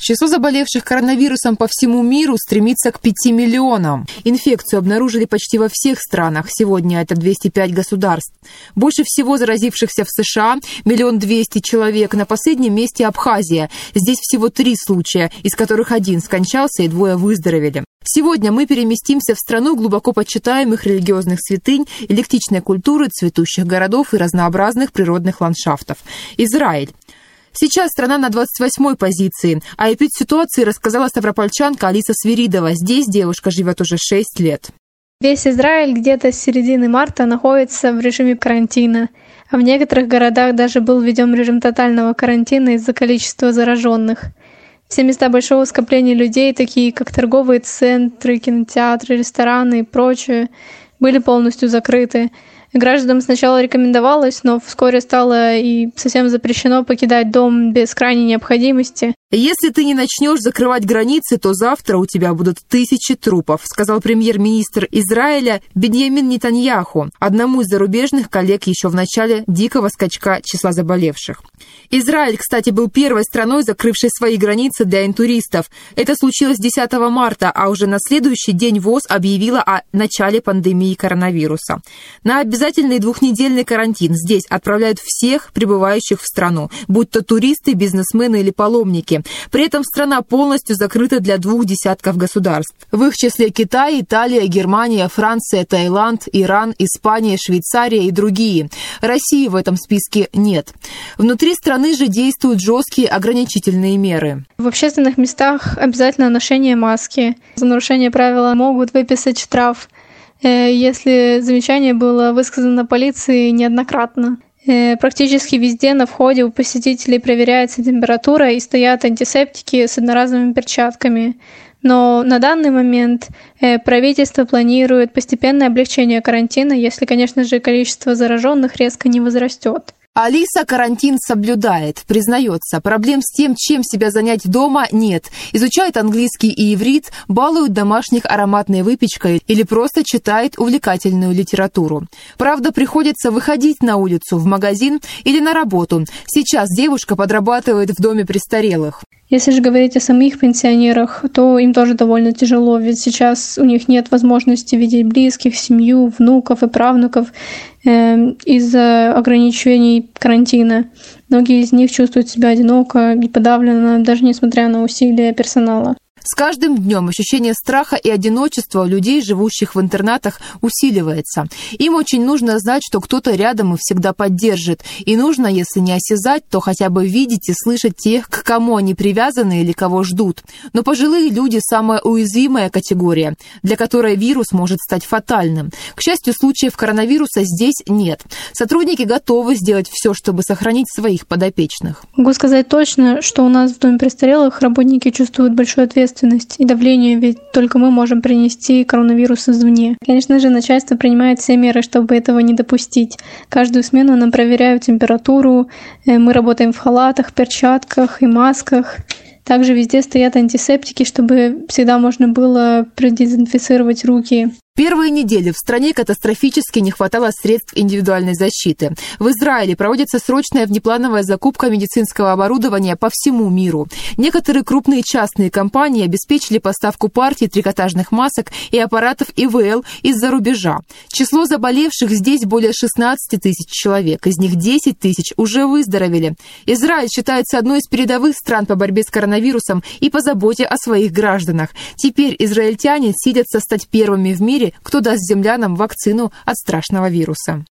Число заболевших коронавирусом по всему миру стремится к 5 миллионам. Инфекцию обнаружили почти во всех странах. Сегодня это 205 государств. Больше всего заразившихся в США – миллион двести человек. На последнем месте Абхазия. Здесь всего три случая, из которых один скончался и двое выздоровели. Сегодня мы переместимся в страну глубоко почитаемых религиозных святынь, электичной культуры, цветущих городов и разнообразных природных ландшафтов. Израиль. Сейчас страна на 28-й позиции, а эпид ситуации рассказала ставропольчанка Алиса Свиридова. Здесь девушка живет уже 6 лет. Весь Израиль где-то с середины марта находится в режиме карантина, а в некоторых городах даже был введен режим тотального карантина из-за количества зараженных. Все места большого скопления людей, такие как торговые центры, кинотеатры, рестораны и прочее, были полностью закрыты. Гражданам сначала рекомендовалось, но вскоре стало и совсем запрещено покидать дом без крайней необходимости. Если ты не начнешь закрывать границы, то завтра у тебя будут тысячи трупов, сказал премьер-министр Израиля Беньямин Нетаньяху, одному из зарубежных коллег еще в начале дикого скачка числа заболевших. Израиль, кстати, был первой страной, закрывшей свои границы для интуристов. Это случилось 10 марта, а уже на следующий день ВОЗ объявила о начале пандемии коронавируса. На обязательный двухнедельный карантин здесь отправляют всех прибывающих в страну, будь то туристы, бизнесмены или паломники. При этом страна полностью закрыта для двух десятков государств. В их числе Китай, Италия, Германия, Франция, Таиланд, Иран, Испания, Швейцария и другие. России в этом списке нет. Внутри страны же действуют жесткие ограничительные меры. В общественных местах обязательно ношение маски. За нарушение правила могут выписать штраф э, если замечание было высказано полиции неоднократно. Э, практически везде на входе у посетителей проверяется температура и стоят антисептики с одноразовыми перчатками. Но на данный момент э, правительство планирует постепенное облегчение карантина, если, конечно же, количество зараженных резко не возрастет. Алиса карантин соблюдает, признается. Проблем с тем, чем себя занять дома, нет. Изучает английский и иврит, балует домашних ароматной выпечкой или просто читает увлекательную литературу. Правда, приходится выходить на улицу, в магазин или на работу. Сейчас девушка подрабатывает в доме престарелых. Если же говорить о самих пенсионерах, то им тоже довольно тяжело, ведь сейчас у них нет возможности видеть близких, семью, внуков и правнуков э, из-за ограничений карантина. Многие из них чувствуют себя одиноко и подавленно, даже несмотря на усилия персонала. С каждым днем ощущение страха и одиночества у людей, живущих в интернатах, усиливается. Им очень нужно знать, что кто-то рядом и всегда поддержит. И нужно, если не осязать, то хотя бы видеть и слышать тех, к кому они привязаны или кого ждут. Но пожилые люди – самая уязвимая категория, для которой вирус может стать фатальным. К счастью, случаев коронавируса здесь нет. Сотрудники готовы сделать все, чтобы сохранить своих подопечных. Могу сказать точно, что у нас в Доме престарелых работники чувствуют большую ответственность ответственность и давление, ведь только мы можем принести коронавирус извне. Конечно же, начальство принимает все меры, чтобы этого не допустить. Каждую смену нам проверяют температуру, э, мы работаем в халатах, перчатках и масках. Также везде стоят антисептики, чтобы всегда можно было продезинфицировать руки. Первые недели в стране катастрофически не хватало средств индивидуальной защиты. В Израиле проводится срочная внеплановая закупка медицинского оборудования по всему миру. Некоторые крупные частные компании обеспечили поставку партий трикотажных масок и аппаратов ИВЛ из-за рубежа. Число заболевших здесь более 16 тысяч человек, из них 10 тысяч уже выздоровели. Израиль считается одной из передовых стран по борьбе с коронавирусом и по заботе о своих гражданах. Теперь израильтяне сидятся стать первыми в мире, кто даст землянам вакцину от страшного вируса.